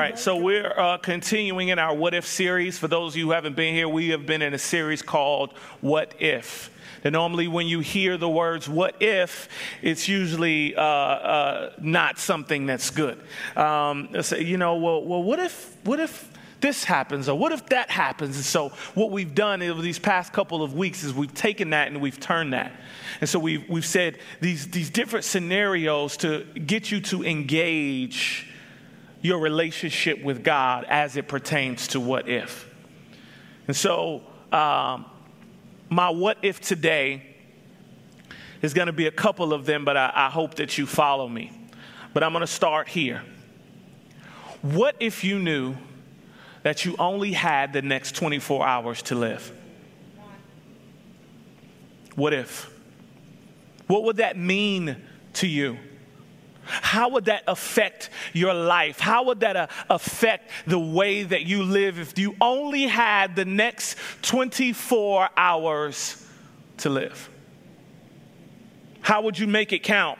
right, so we're uh, continuing in our What If series. For those of you who haven't been here, we have been in a series called What If. And normally, when you hear the words "what if," it's usually uh, uh, not something that's good. Um, say, you know, well, well, what if, what if this happens, or what if that happens? And so, what we've done over these past couple of weeks is we've taken that and we've turned that. And so, we've, we've said these, these different scenarios to get you to engage your relationship with God as it pertains to what if. And so, um, my what if today is going to be a couple of them, but I, I hope that you follow me. But I'm going to start here. What if you knew that you only had the next 24 hours to live? What if? What would that mean to you? How would that affect your life? How would that uh, affect the way that you live if you only had the next 24 hours to live? How would you make it count?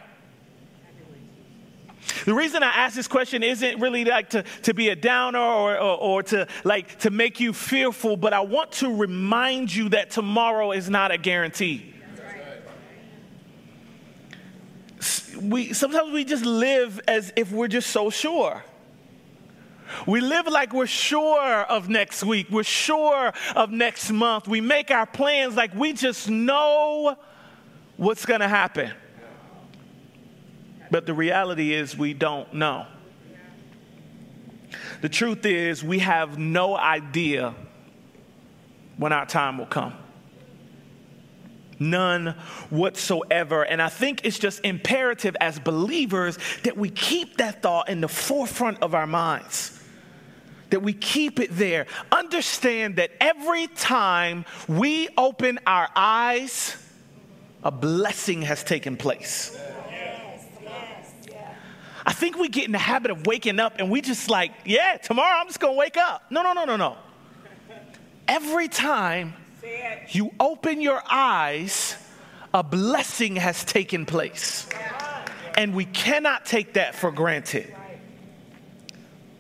The reason I ask this question isn't really like to, to be a downer or, or, or, to like to make you fearful, but I want to remind you that tomorrow is not a guarantee. We sometimes we just live as if we're just so sure. We live like we're sure of next week. We're sure of next month. We make our plans like we just know what's going to happen. But the reality is, we don't know. The truth is, we have no idea when our time will come. None whatsoever. And I think it's just imperative as believers that we keep that thought in the forefront of our minds that we keep it there. Understand that every time we open our eyes, a blessing has taken place. I think we get in the habit of waking up and we just like, yeah, tomorrow I'm just gonna wake up. No, no, no, no, no. Every time you open your eyes, a blessing has taken place. And we cannot take that for granted.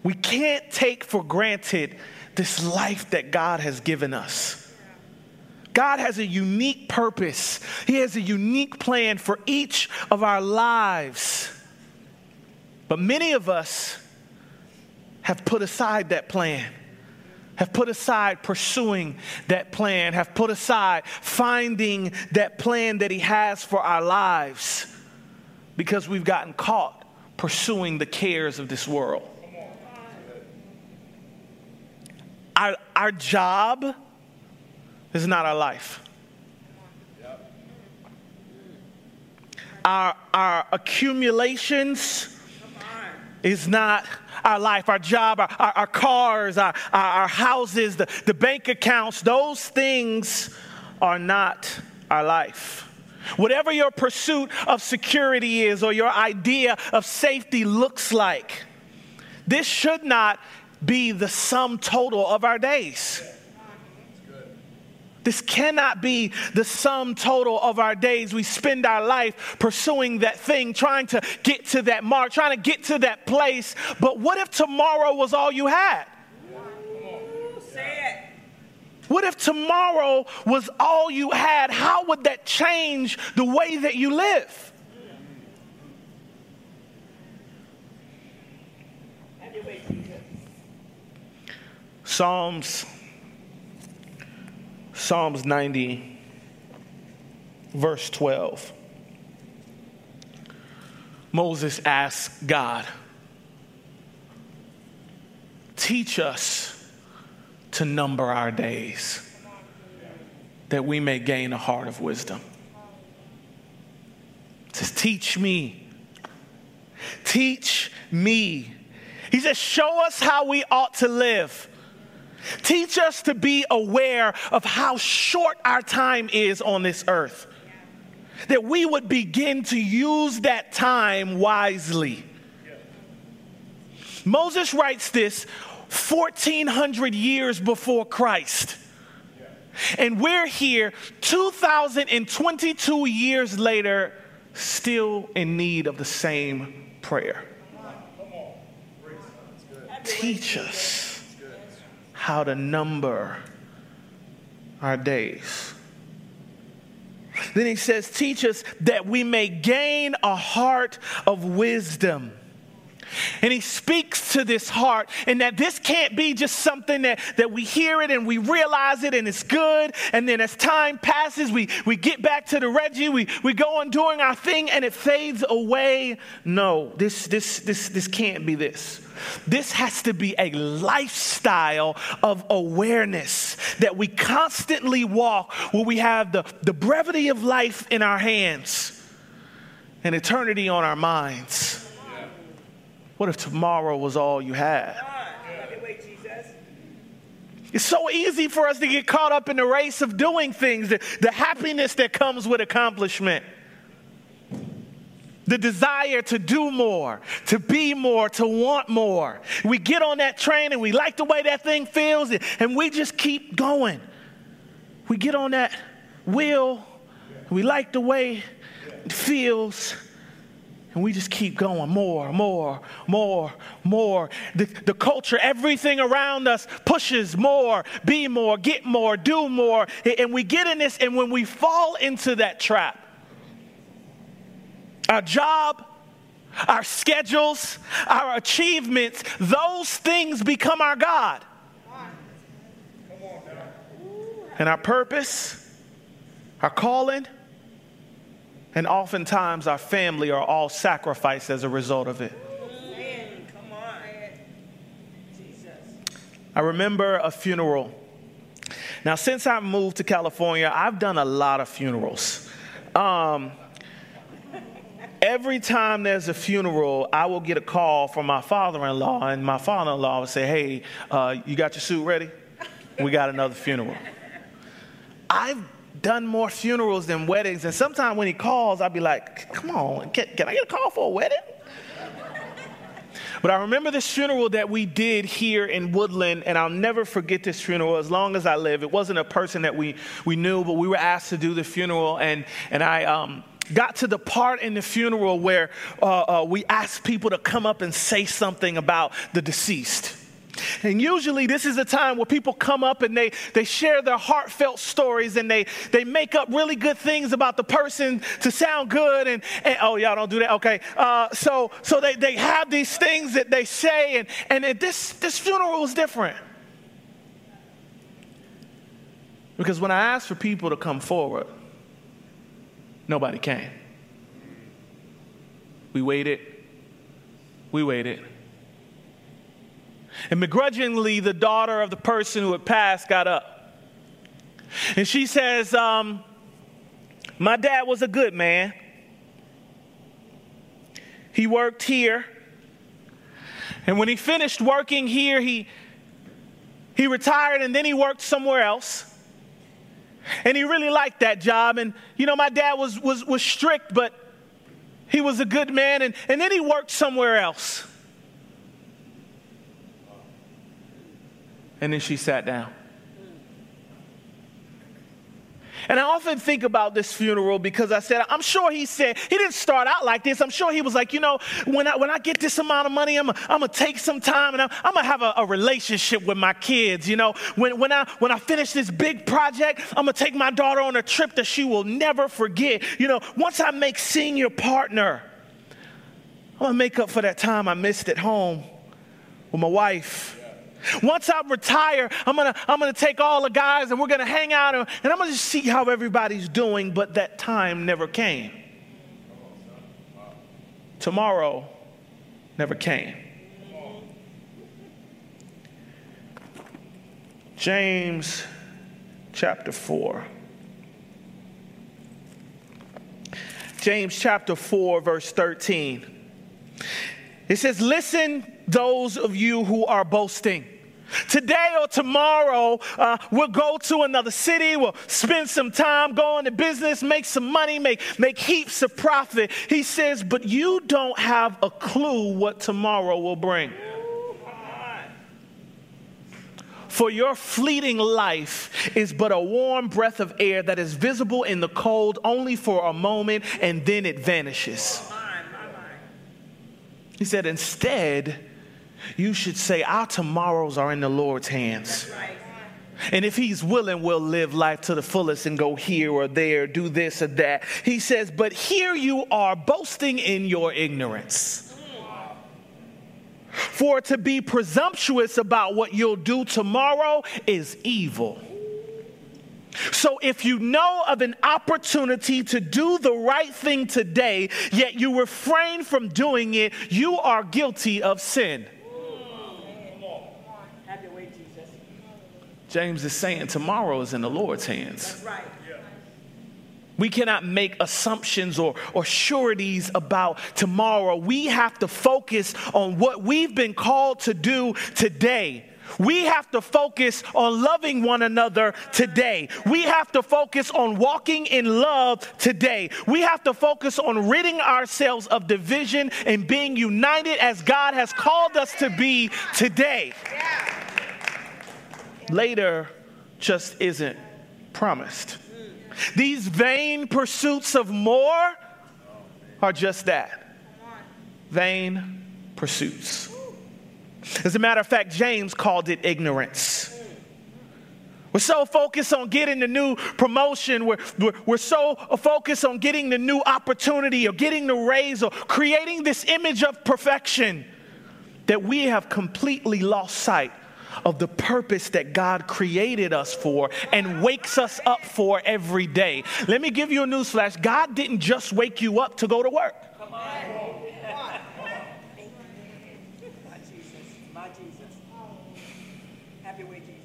We can't take for granted this life that God has given us. God has a unique purpose, He has a unique plan for each of our lives. But many of us have put aside that plan have put aside pursuing that plan, have put aside finding that plan that He has for our lives because we've gotten caught pursuing the cares of this world. Our, our job is not our life. Our, our accumulations is not our life, our job, our, our, our cars, our, our, houses, the, the bank accounts, those things are not our life. Whatever your pursuit of security is or your idea of safety looks like, this should not be the sum total of our days. This cannot be the sum total of our days. We spend our life pursuing that thing, trying to get to that mark, trying to get to that place. But what if tomorrow was all you had? What if tomorrow was all you had? How would that change the way that you live? Psalms Psalms 90, verse 12. Moses asked God, Teach us to number our days that we may gain a heart of wisdom. Says, Teach me. Teach me. He says, Show us how we ought to live Teach us to be aware of how short our time is on this earth. That we would begin to use that time wisely. Moses writes this 1400 years before Christ. And we're here 2022 years later, still in need of the same prayer teach us how to number our days. Then he says, Teach us that we may gain a heart of wisdom. And he speaks to this heart, and that this can't be just something that, that we hear it and we realize it and it's good. And then as time passes, we, we get back to the Reggie, we, we go on doing our thing and it fades away. No, this, this, this, this can't be this. This has to be a lifestyle of awareness that we constantly walk where we have the, the brevity of life in our hands and eternity on our minds. What if tomorrow was all you had? It's so easy for us to get caught up in the race of doing things, the, the happiness that comes with accomplishment, the desire to do more, to be more, to want more. We get on that train and we like the way that thing feels, and we just keep going. We get on that wheel, we like the way it feels and we just keep going more, more, more, more. The, the culture, everything around us pushes more, be more, get more, do more. And we get in this, and when we fall into that trap, our job, our schedules, our achievements, those things become our God. And our purpose, our calling, and oftentimes our family are all sacrificed as a result of it. I remember a funeral. Now, since I moved to California, I've done a lot of funerals. Um, every time there's a funeral, I will get a call from my father in law, and my father in law will say, Hey, uh, you got your suit ready? We got another funeral. I've done more funerals than weddings. And sometimes when he calls, I'll be like, come on, can, can I get a call for a wedding? But I remember this funeral that we did here in Woodland, and I'll never forget this funeral as long as I live. It wasn't a person that we, we knew, but we were asked to do the funeral, and, and I um, got to the part in the funeral where uh, uh, we asked people to come up and say something about the deceased. And usually this is a time where people come up and they, they share their heartfelt stories and they, they make up really good things about the person to sound good. And, and oh, y'all don't do that? Okay. Uh, so so they, they have these things that they say. And, and this, this funeral was different. Because when I asked for people to come forward, nobody came. We waited. We waited. And begrudgingly, the daughter of the person who had passed got up. And she says, um, My dad was a good man. He worked here. And when he finished working here, he, he retired and then he worked somewhere else. And he really liked that job. And, you know, my dad was, was, was strict, but he was a good man. And, and then he worked somewhere else. And then she sat down. And I often think about this funeral because I said, I'm sure he said, he didn't start out like this. I'm sure he was like, you know, when I, when I get this amount of money, I'm, going to take some time and I'm, I'm going to have a, a, relationship with my kids. You know, when, when, I, when I finish this big project, I'm going to take my daughter on a trip that she will never forget. You know, once I make senior partner, I'm going to make up for that time I missed at home with my wife once I retire, I'm gonna, I'm gonna take all the guys and we're gonna hang out and, and I'm gonna see how everybody's doing, but that time never came. Tomorrow never came. James chapter 4. James chapter 4, verse 13. It says, Listen those of you who are boasting. Today or tomorrow, uh, we'll go to another city, we'll spend some time, go into business, make some money, make, make heaps of profit. He says, but you don't have a clue what tomorrow will bring. For your fleeting life is but a warm breath of air that is visible in the cold only for a moment and then it vanishes. He said, instead, you should say, Our tomorrows are in the Lord's hands. And if he's willing, we'll live life to the fullest and go here or there, do this or that. He says, But here you are boasting in your ignorance. For to be presumptuous about what you'll do tomorrow is evil. So, if you know of an opportunity to do the right thing today, yet you refrain from doing it, you are guilty of sin. James is saying tomorrow is in the Lord's hands. That's right. We cannot make assumptions or, or sureties about tomorrow. We have to focus on what we've been called to do today. We have to focus on loving one another today. We have to focus on walking in love today. We have to focus on ridding ourselves of division and being united as God has called us to be today. Later just isn't promised. These vain pursuits of more are just that vain pursuits. As a matter of fact, James called it ignorance. We're so focused on getting the new promotion. We're, we're, we're, so focused on getting the new opportunity or getting the raise or creating this image of perfection that we have completely lost sight of the purpose that God created us for and wakes us up for every day. Let me give you a newsflash God didn't just wake you up to go to work. Come on. Happy way, Jesus.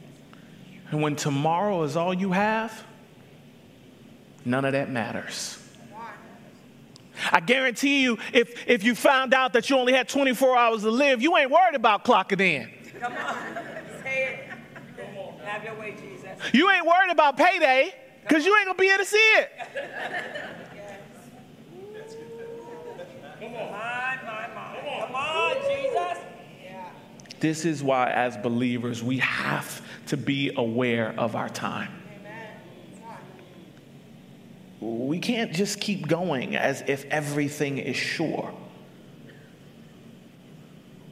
And when tomorrow is all you have, none of that matters. I guarantee you, if, if you found out that you only had 24 hours to live, you ain't worried about clocking in. Come on. Have your way, Jesus. You ain't worried about payday because you ain't going to be able to see it. Come on. Come on, Jesus. This is why, as believers, we have to be aware of our time. We can't just keep going as if everything is sure.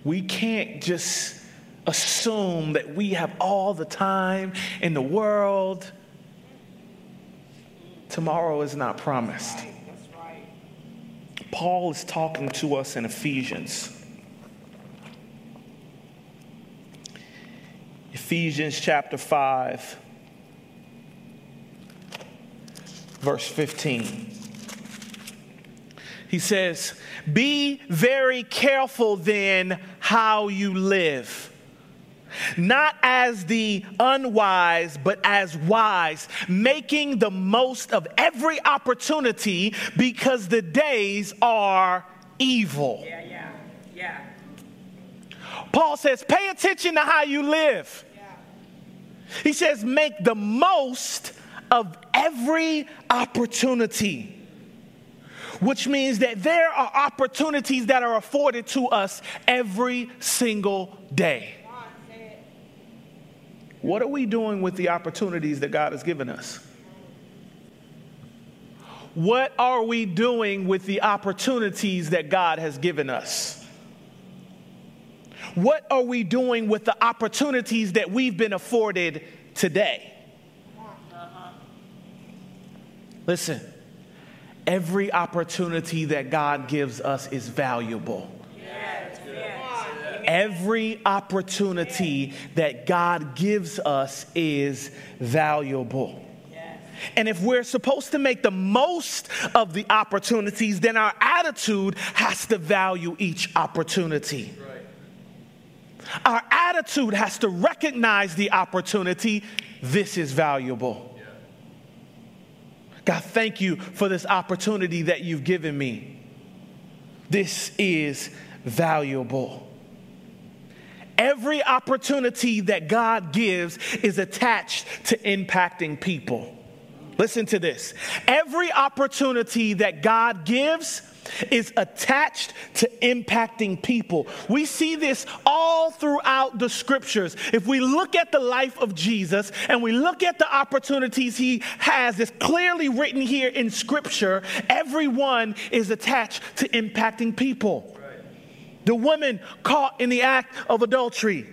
We can't just assume that we have all the time in the world. Tomorrow is not promised. Paul is talking to us in Ephesians. Ephesians chapter 5, verse 15. He says, Be very careful then how you live not as the unwise, but as wise, making the most of every opportunity because the days are evil. Yeah, yeah, yeah. Paul says, pay attention to how you live. Yeah. He says, make the most of every opportunity which means that there are opportunities that are afforded to us every single day. What are we doing with the opportunities that God has given us? What are we doing with the opportunities that God has given us? What are we doing with the opportunities that we've been afforded today? Listen, every opportunity that God gives us is valuable every opportunity that God gives us is valuable. And if we're supposed to make the most of the opportunities, then our attitude has to value each opportunity. Our attitude has to recognize the opportunity. This is valuable. God, thank you for this opportunity that you've given me. This is valuable. Every opportunity that God gives is attached to impacting people. Listen to this. Every opportunity that God gives is attached to impacting people. We see this all throughout the scriptures. If we look at the life of Jesus and we look at the opportunities he has, it's clearly written here in scripture, everyone is attached to impacting people. The woman caught in the act of adultery,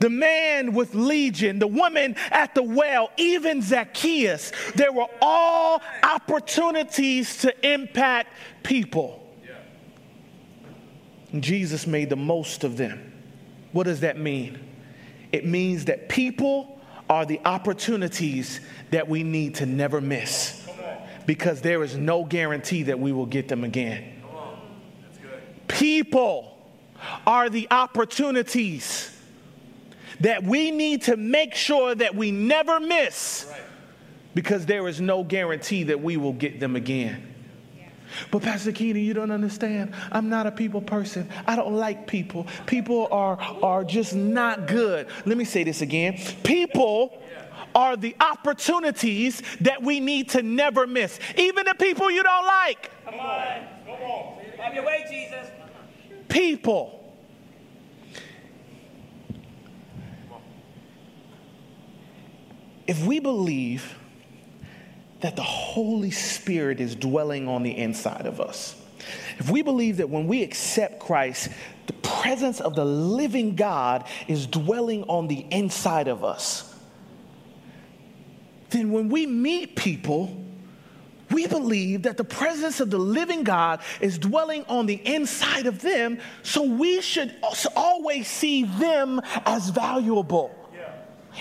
the man with legion, the woman at the well, even Zacchaeus. There were all opportunities to impact people. And Jesus made the most of them. What does that mean? It means that people are the opportunities that we need to never miss because there is no guarantee that we will get them again. People are the opportunities that we need to make sure that we never miss because there is no guarantee that we will get them again. But Pastor Keenan, you don't understand. I'm not a people person. I don't like people. People are, are just not good. Let me say this again. People are the opportunities that we need to never miss. Even the people you don't like. Come on. Come on. Have your way, Jesus. People. If we believe that the Holy Spirit is dwelling on the inside of us, if we believe that when we accept Christ, the presence of the living God is dwelling on the inside of us, then when we meet people, we believe that the presence of the living God is dwelling on the inside of them, so we should always see them as valuable.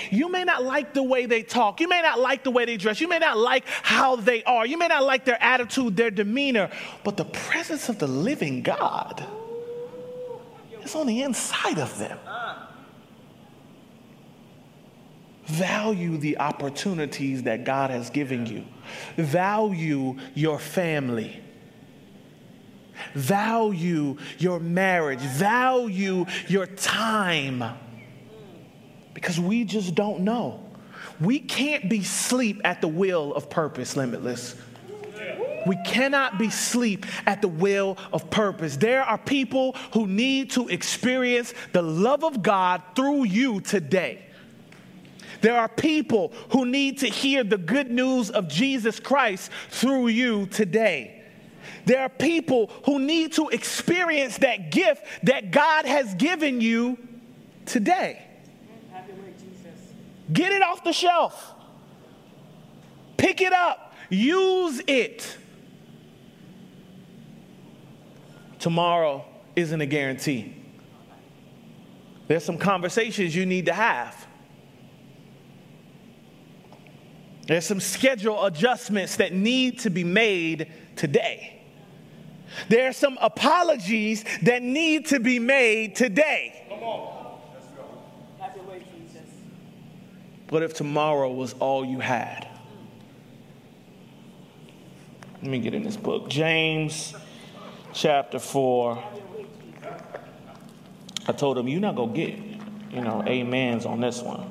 You may not like the way they talk. You may not like the way they dress. You may not like how they are. You may not like their attitude, their demeanor. But the presence of the living God is on the inside of them. Value the opportunities that God has given you. Value your family. Value your marriage. Value your time. Because we just don't know. We can't be sleep at the will of purpose, limitless. We cannot be sleep at the will of purpose. There are people who need to experience the love of God through you today. There are people who need to hear the good news of Jesus Christ through you today. There are people who need to experience that gift that God has given you today. Get it off the shelf. Pick it up. Use it. Tomorrow isn't a guarantee. There's some conversations you need to have. There's some schedule adjustments that need to be made today. There are some apologies that need to be made today. Come on. Let's go. Way, Jesus. What if tomorrow was all you had? Let me get in this book. James chapter 4. I told him, You're not going to get, you know, amens on this one.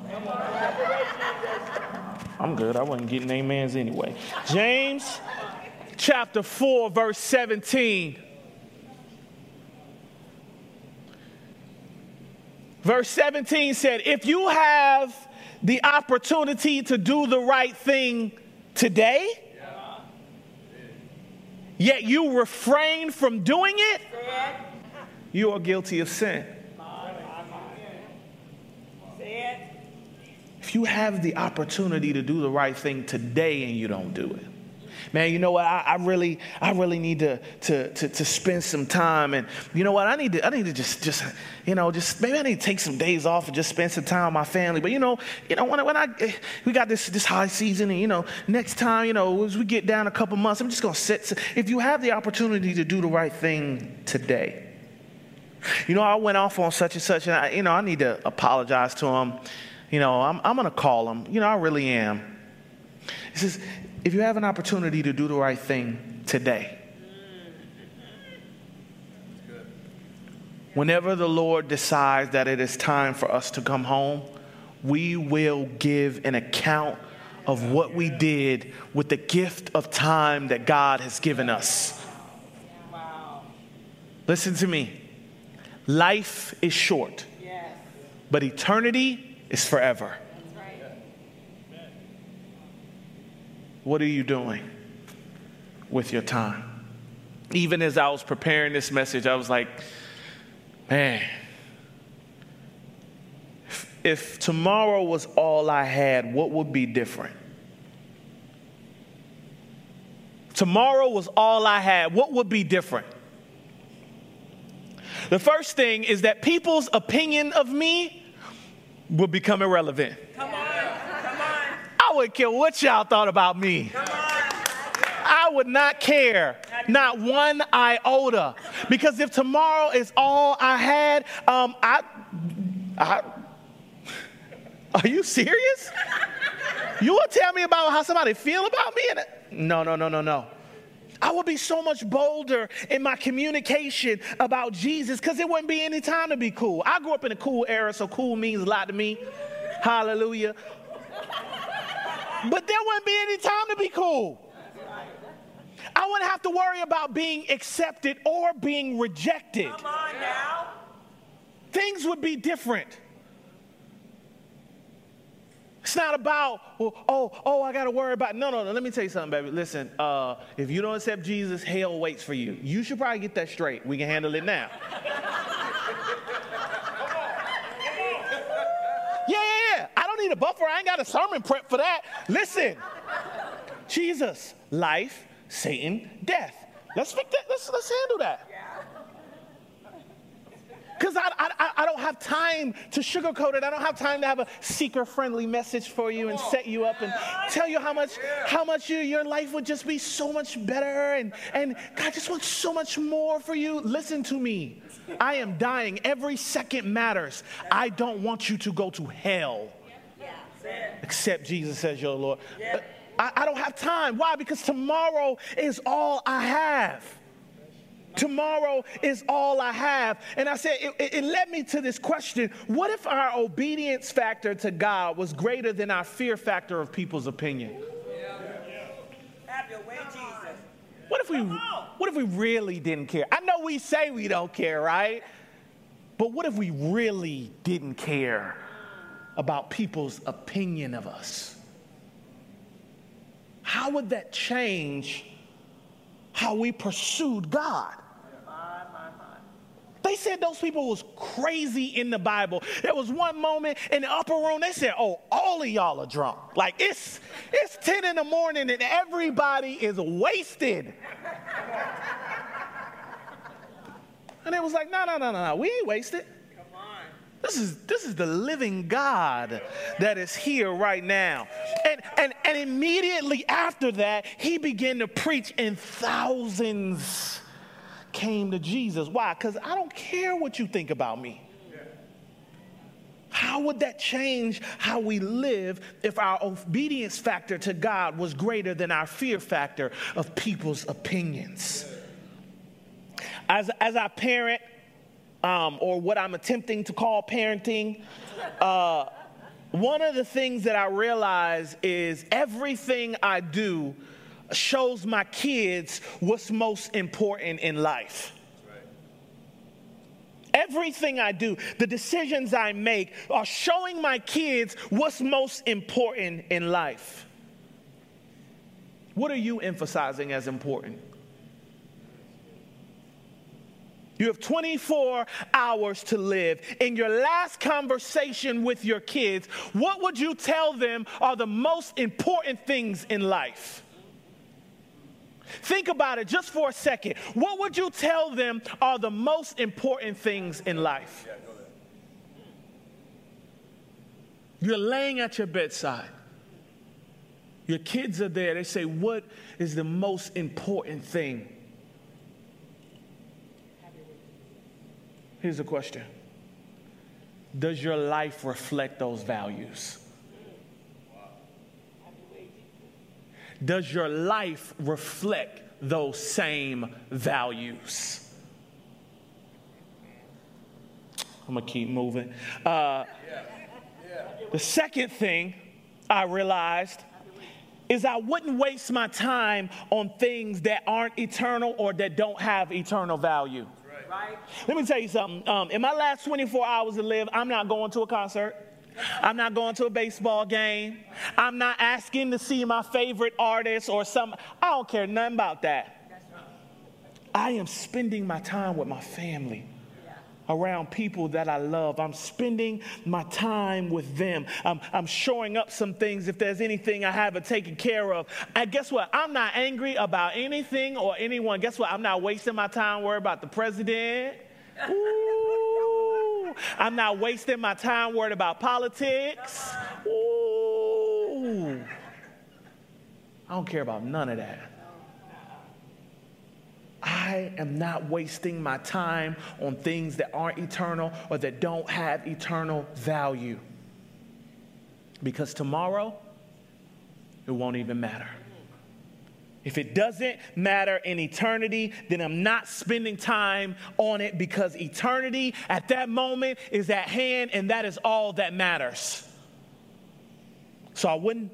I'm good. I wasn't getting amens anyway. James chapter 4, verse 17. Verse 17 said, If you have the opportunity to do the right thing today, yet you refrain from doing it, you are guilty of sin. If you have the opportunity to do the right thing today and you don't do it, man, you know what? I, I, really, I really need to, to, to, to, spend some time. And you know what? I need to, I need to just, just, you know, just maybe I need to take some days off and just spend some time with my family. But you know, you know, when, when I, eh, we got this, this high season and, you know, next time, you know, as we get down a couple months, I'm just going to sit. If you have the opportunity to do the right thing today, you know, I went off on such and such, and I, you know, I need to apologize to him you know, I'm, I'm going to call him. You know, I really am. He says, if you have an opportunity to do the right thing today, whenever the Lord decides that it is time for us to come home, we will give an account of what we did with the gift of time that God has given us. Wow. Listen to me. Life is short, yes. but eternity is forever. What are you doing with your time? Even as I was preparing this message, I was like, Man. If tomorrow was all I had, what would be different? Tomorrow was all I had, what would be different? The first thing is that people's opinion of me would become irrelevant. Come on, come on. I wouldn't care what y'all thought about me. I would not care, not one iota. Because if tomorrow is all I had, um, I, I, are you serious? You will tell me about how somebody feel about me? And, no, no, no, no, no. I would be so much bolder in my communication about Jesus because it wouldn't be any time to be cool. I grew up in a cool era, so cool means a lot to me. Hallelujah. But there wouldn't be any time to be cool. I wouldn't have to worry about being accepted or being rejected. Come on now. Things would be different. It's not about, oh, oh, I got to worry about. No, no, no. Let me tell you something, baby. Listen, uh, if you don't accept Jesus, hell waits for you. You should probably get that straight. We can handle it now. yeah, yeah, yeah. I don't need a buffer. I ain't got a sermon prep for that. Listen, Jesus, life, Satan, death. Let's, let's, let's handle that because I, I, I don't have time to sugarcoat it. I don't have time to have a seeker friendly message for you and set you up and tell you how much how much you, your life would just be so much better and, and God just wants so much more for you. Listen to me. I am dying. Every second matters. I don't want you to go to hell. Except Jesus as your Lord. Uh, I, I don't have time. Why? Because tomorrow is all I have. Tomorrow is all I have. And I said, it, it, led me to this question What if our obedience factor to God was greater than our fear factor of people's opinion? What if we what if we really didn't care? I know we say we don't care, right? But what if we really didn't care about people's opinion of us? How would that change how we pursued God? They said those people was crazy in the Bible. There was one moment in the upper room, they said, oh, all of y'all are drunk. Like it's it's 10 in the morning and everybody is wasted. And it was like, no, no, no, no, no, we ain't wasted. This is, this is the living God that is here right now. And, and, and immediately after that, he began to preach, and thousands came to Jesus. Why? Because I don't care what you think about me. How would that change how we live if our obedience factor to God was greater than our fear factor of people's opinions? As, as I parent, um, or what I'm attempting to call parenting, uh, one of the things that I realize is everything I do shows my kids what's most important in life. Everything I do, the decisions I make, are showing my kids what's most important in life. What are you emphasizing as important? You have 24 hours to live. In your last conversation with your kids, what would you tell them are the most important things in life? Think about it just for a second. What would you tell them are the most important things in life? You're laying at your bedside. Your kids are there. They say, What is the most important thing? Here's a question Does your life reflect those values? Does your life reflect those same values? I'm gonna keep moving. Uh, the second thing I realized is I wouldn't waste my time on things that aren't eternal or that don't have eternal value. Right. Let me tell you something. Um, in my last 24 hours to live, I'm not going to a concert. I'm not going to a baseball game. I'm not asking to see my favorite artist or some. I don't care nothing about that. I am spending my time with my family. around people that I love. I'm spending my time with them. I'm, I'm showing up some things if there's anything I haven't taken care of. And guess what? I'm not angry about anything or anyone. Guess what? I'm not wasting my time worrying about the president. Ooh. I'm not wasting my time worried about politics. Ooh. I don't care about none of that. I am not wasting my time on things that aren't eternal or that don't have eternal value. Because tomorrow, it won't even matter. If it doesn't matter in eternity, then I'm not spending time on it because eternity at that moment is at hand and that is all that matters. So I wouldn't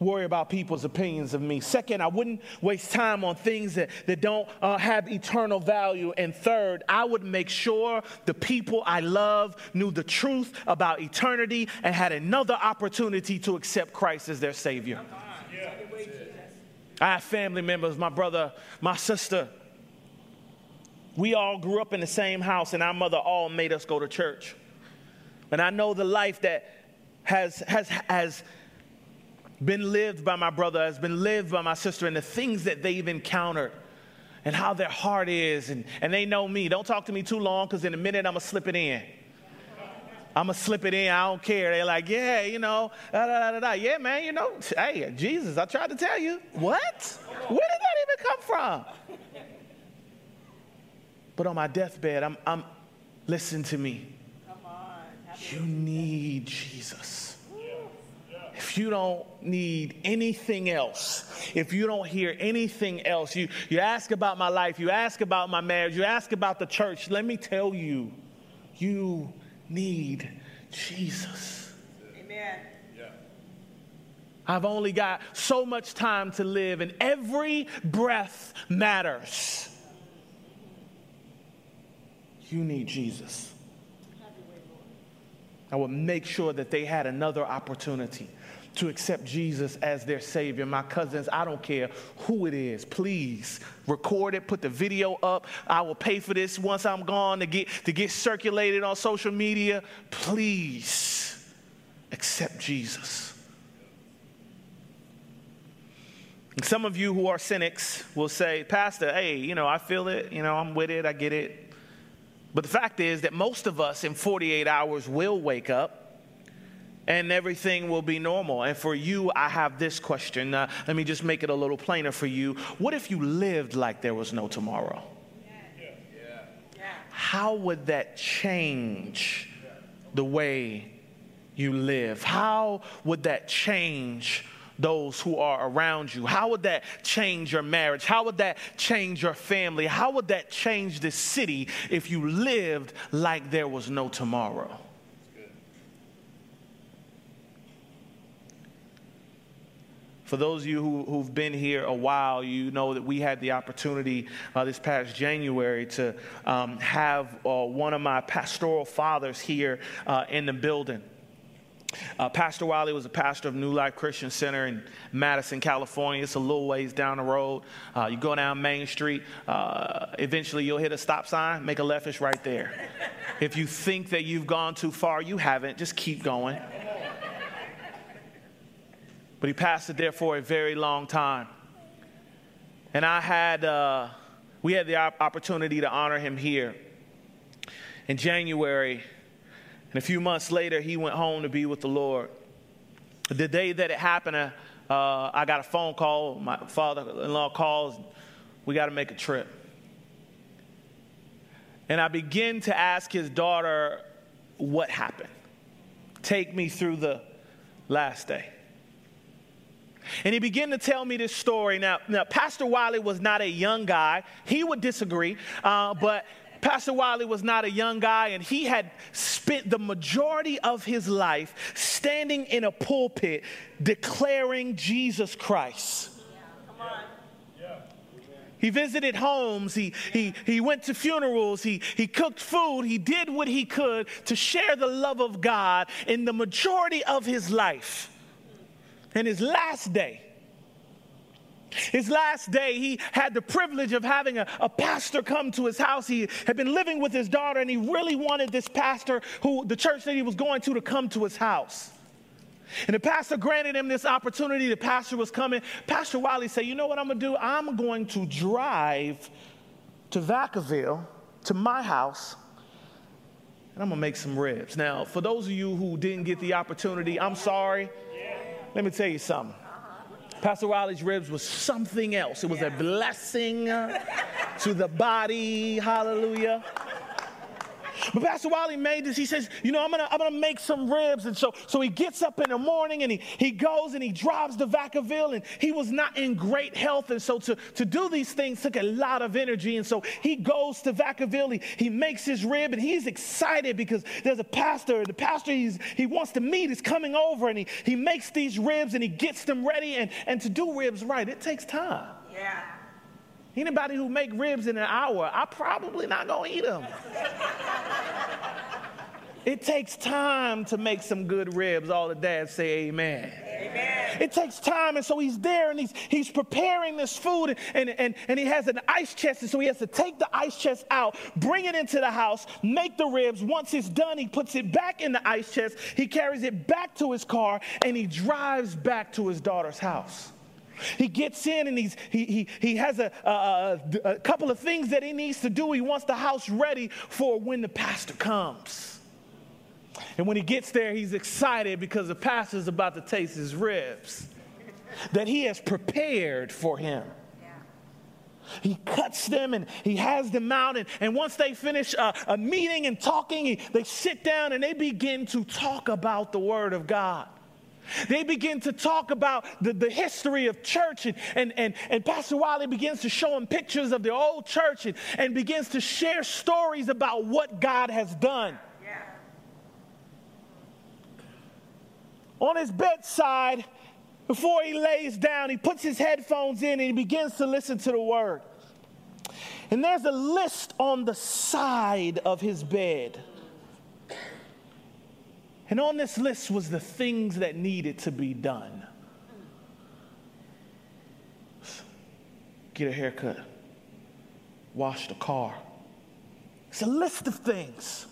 worry about people's opinions of me. Second, I wouldn't waste time on things that, that don't uh, have eternal value. And third, I would make sure the people I love knew the truth about eternity and had another opportunity to accept Christ as their Savior. I have family members, my brother, my sister. We all grew up in the same house, and our mother all made us go to church. And I know the life that has, has, has been lived by my brother, has been lived by my sister, and the things that they've encountered and how their heart is. And, and they know me. Don't talk to me too long because in a minute I'm going to slip it in. I'm to slip it in. I don't care. They're like, yeah, you know, da, da, da, da. yeah, man, you know, hey, Jesus, I tried to tell you. What? Where did that even come from? But on my deathbed, I'm, I'm listen to me. Come on, you need Jesus if you don't need anything else, if you don't hear anything else, you, you ask about my life, you ask about my marriage, you ask about the church, let me tell you, you need Jesus. Amen. I've only got so much time to live, and every breath matters. You need Jesus. I would make sure that they had another opportunity to accept Jesus as their Savior. My cousins, I don't care who it is, please record it, put the video up. I will pay for this once I'm gone to get, to get circulated on social media. Please accept Jesus. And some of you who are cynics will say, Pastor, hey, you know, I feel it, you know, I'm with it, I get it. But the fact is that most of us in 48 hours will wake up and everything will be normal. And for you, I have this question. Uh, let me just make it a little plainer for you. What if you lived like there was no tomorrow? How would that change the way you live? How would that change those who are around you? How would that change your marriage? How would that change your family? How would that change the city if you lived like there was no tomorrow? For those of you who, have been here a while, you know that we had the opportunity uh, this past January to um, have uh, one of my pastoral fathers here uh, in the building. Uh, pastor Wiley was a pastor of New Life Christian Center in Madison, California. It's a little ways down the road. Uh, you go down Main Street, uh, eventually you'll hit a stop sign, make a left, it's right there. if you think that you've gone too far, you haven't. Just keep going. But he pastored there for a very long time. And I had, uh, we had the opportunity to honor him here. In January, and a few months later, he went home to be with the Lord. The day that it happened, uh, I got a phone call. My father in law calls, we got to make a trip. And I begin to ask his daughter, what happened? Take me through the last day. And he began to tell me this story. Now, now Pastor Wiley was not a young guy. He would disagree, uh, but Pastor Wiley was not a young guy, and he had spent the majority of his life standing in a pulpit declaring Jesus Christ. He visited homes, he, he, he went to funerals, he, he cooked food, he did what he could to share the love of God in the majority of his life. And his last day, His last day, he had the privilege of having a, a, pastor come to his house. He had been living with his daughter, and he really wanted this pastor, who the church that he was going to, to come to his house. And the pastor granted him this opportunity. The pastor was coming. Pastor Wiley said, You know what I'm going to do? I'm going to drive to Vacaville, to my house, and I'm going to make some ribs. Now, for those of you who didn't get the opportunity, I'm sorry. Let me tell you something. Pastor Riley's ribs was something else. It was a blessing to the body. Hallelujah. But Pastor Wiley made this. He says, you know, I'm gonna, I'm gonna make some ribs. And so, so he gets up in the morning and he, he goes and he drives to Vacaville and he was not in great health. And so to, to do these things took a lot of energy. And so he goes to Vacaville, he, he makes his rib and he's excited because there's a pastor. The pastor he's, he wants to meet is coming over and he, he makes these ribs and he gets them ready. And, and to do ribs right, it takes time. Yeah. Anybody who make ribs in an hour, I probably not gonna eat them. it takes time to make some good ribs. All the dads say amen. Amen. It takes time, and so he's there and he's he's preparing this food, and, and, and he has an ice chest, and so he has to take the ice chest out, bring it into the house, make the ribs. Once it's done, he puts it back in the ice chest, he carries it back to his car, and he drives back to his daughter's house. He gets in and he's, he, he, he has a, a, a couple of things that he needs to do. He wants the house ready for when the pastor comes. And when he gets there, he's excited because the pastor is about to taste his ribs that he has prepared for him. He cuts them and he has them out. And, and once they finish a, a meeting and talking, he, they sit down and they begin to talk about the Word of God. They begin to talk about the, the history of church, and, and, and, and Pastor Wiley begins to show them pictures of the old church and, and begins to share stories about what God has done. Yeah. On his bedside, before he lays down, he puts his headphones in and he begins to listen to the word. And there's a list on the side of his bed. And on this list was the things that needed to be done. Get a haircut, wash the car. It's a list of things.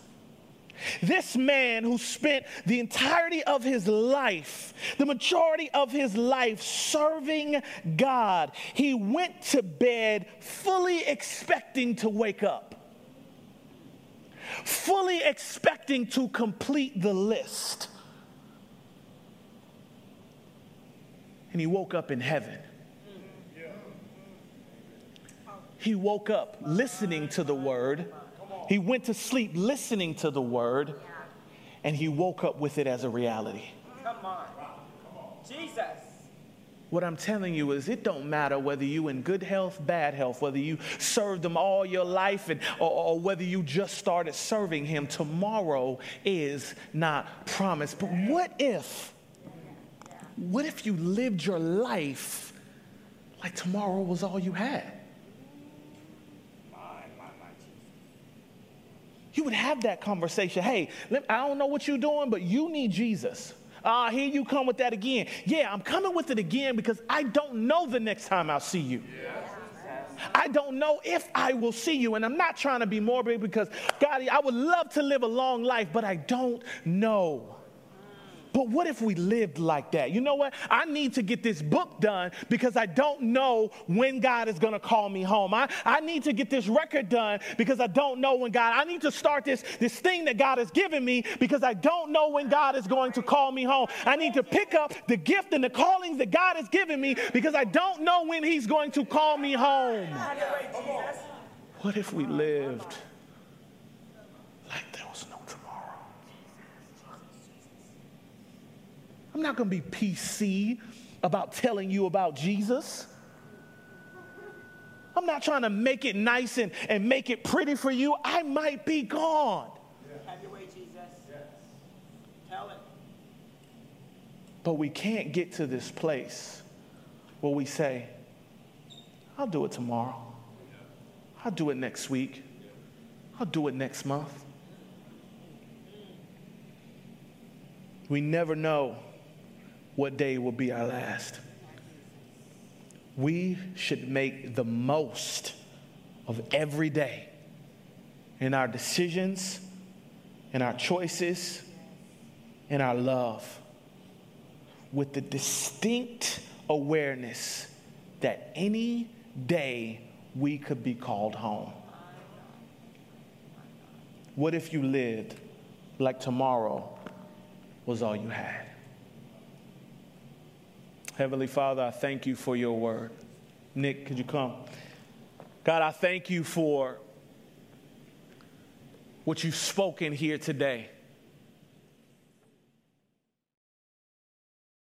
This man who spent the entirety of his life, the majority of his life serving God, he went to bed fully expecting to wake up fully expecting to complete the list. And he woke up in heaven. He woke up listening to the word. He went to sleep listening to the word. And he woke up with it as a reality. Come on. Jesus. What I'm telling you is it don't matter whether you in good health, bad health, whether you served them all your life and, or, or whether you just started serving him. Tomorrow is not promised. But what if, what if you lived your life like tomorrow was all you had? You would have that conversation. Hey, I don't know what you're doing, but you need Jesus. Ah, uh, here you come with that again. Yeah, I'm coming with it again because I don't know the next time I'll see you. I don't know if I will see you. And I'm not trying to be morbid because, God, I would love to live a long life, but I don't know. But what if we lived like that? You know what? I need to get this book done because I don't know when God is going to call me home. I, I need to get this record done because I don't know when God, I need to start this, this thing that God has given me because I don't know when God is going to call me home. I need to pick up the gift and the callings that God has given me because I don't know when He's going to call me home. What if we lived like there was no I'm not going to be PC about telling you about Jesus. I'm not trying to make it nice and, and make it pretty for you. I might be gone. Have your way, Jesus. Tell it. But we can't get to this place where we say, I'll do it tomorrow. I'll do it next week. I'll do it next month. We never know what day will be our last. we should make the most of every day in our decisions, in our choices, in our love, with the distinct awareness that any day we could be called home. What if you lived like tomorrow was all you had? Heavenly Father, I thank you for your word. Nick, could you come? God, I thank you for what you've spoken here today.